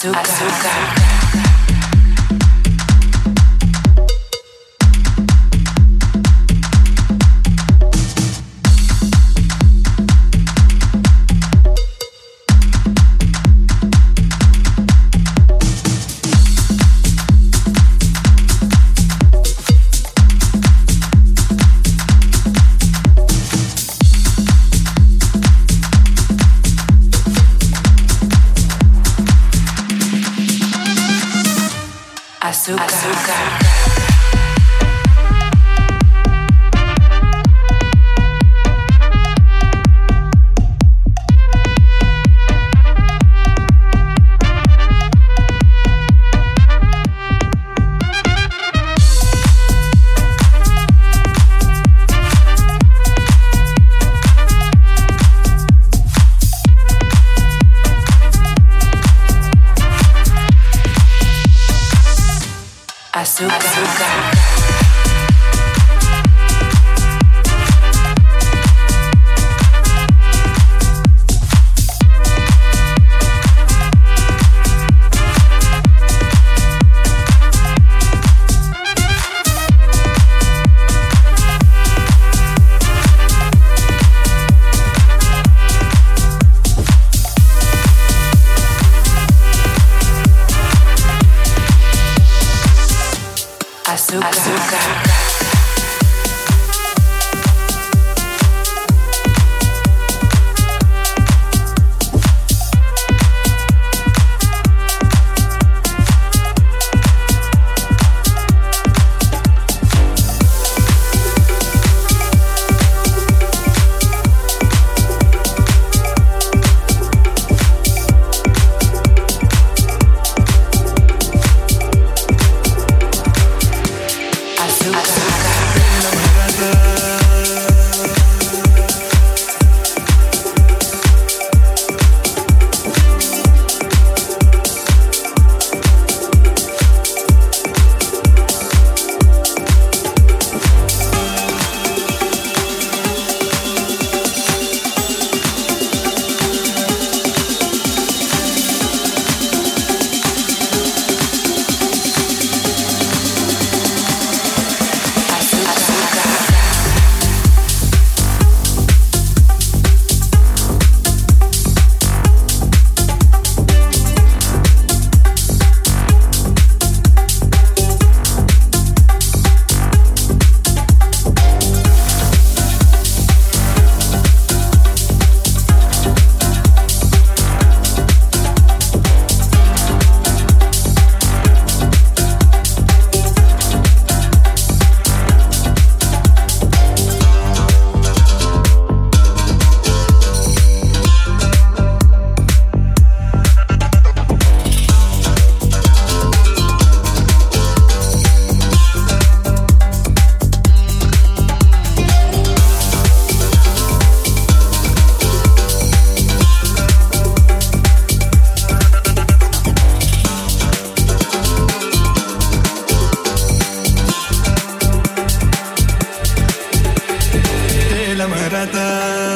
azúcar. azúcar. la maratón.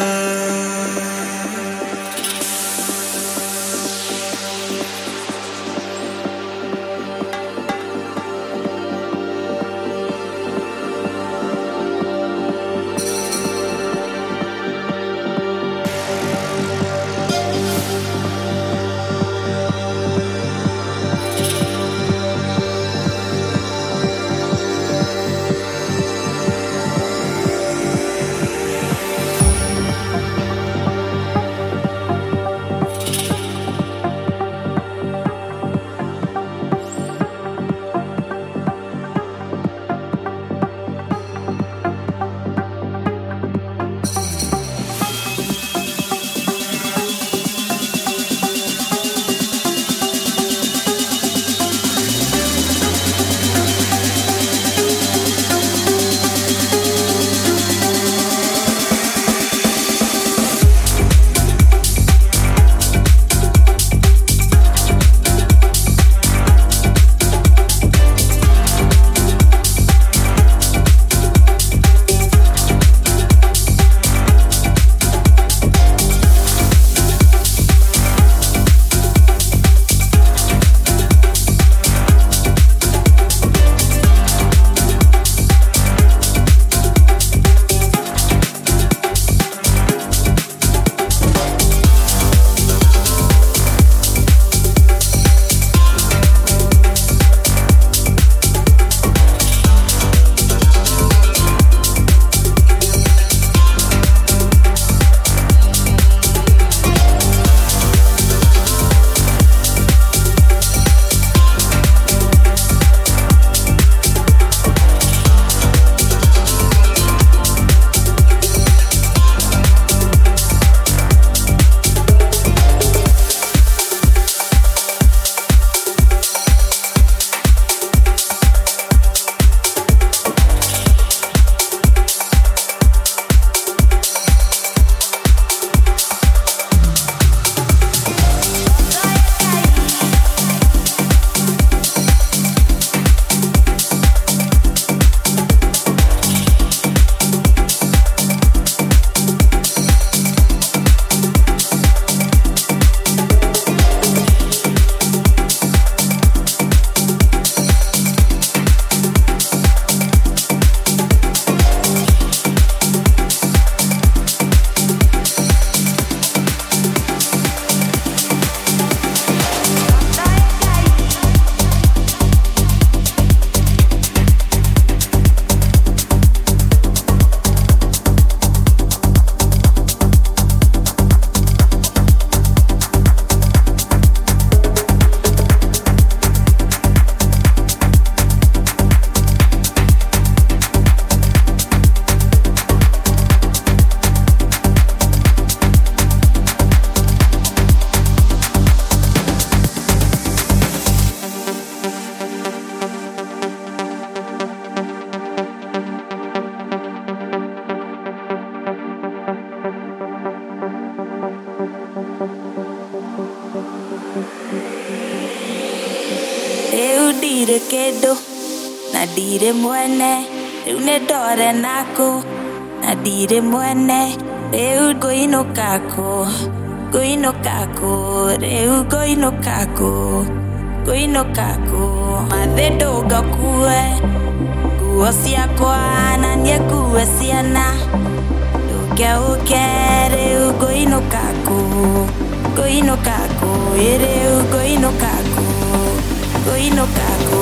Ire mwene rĩu ngũinũka kũ ngũinũka kũ rĩu ngũinũka kũ ngũinũka kũ mathĩ ndũngakue nguo ciakwa na kwa ngue ciana ndũke ũke rĩu ngũinũka kũ ngũinũka kũ rĩu ngũinũka kũ no kũ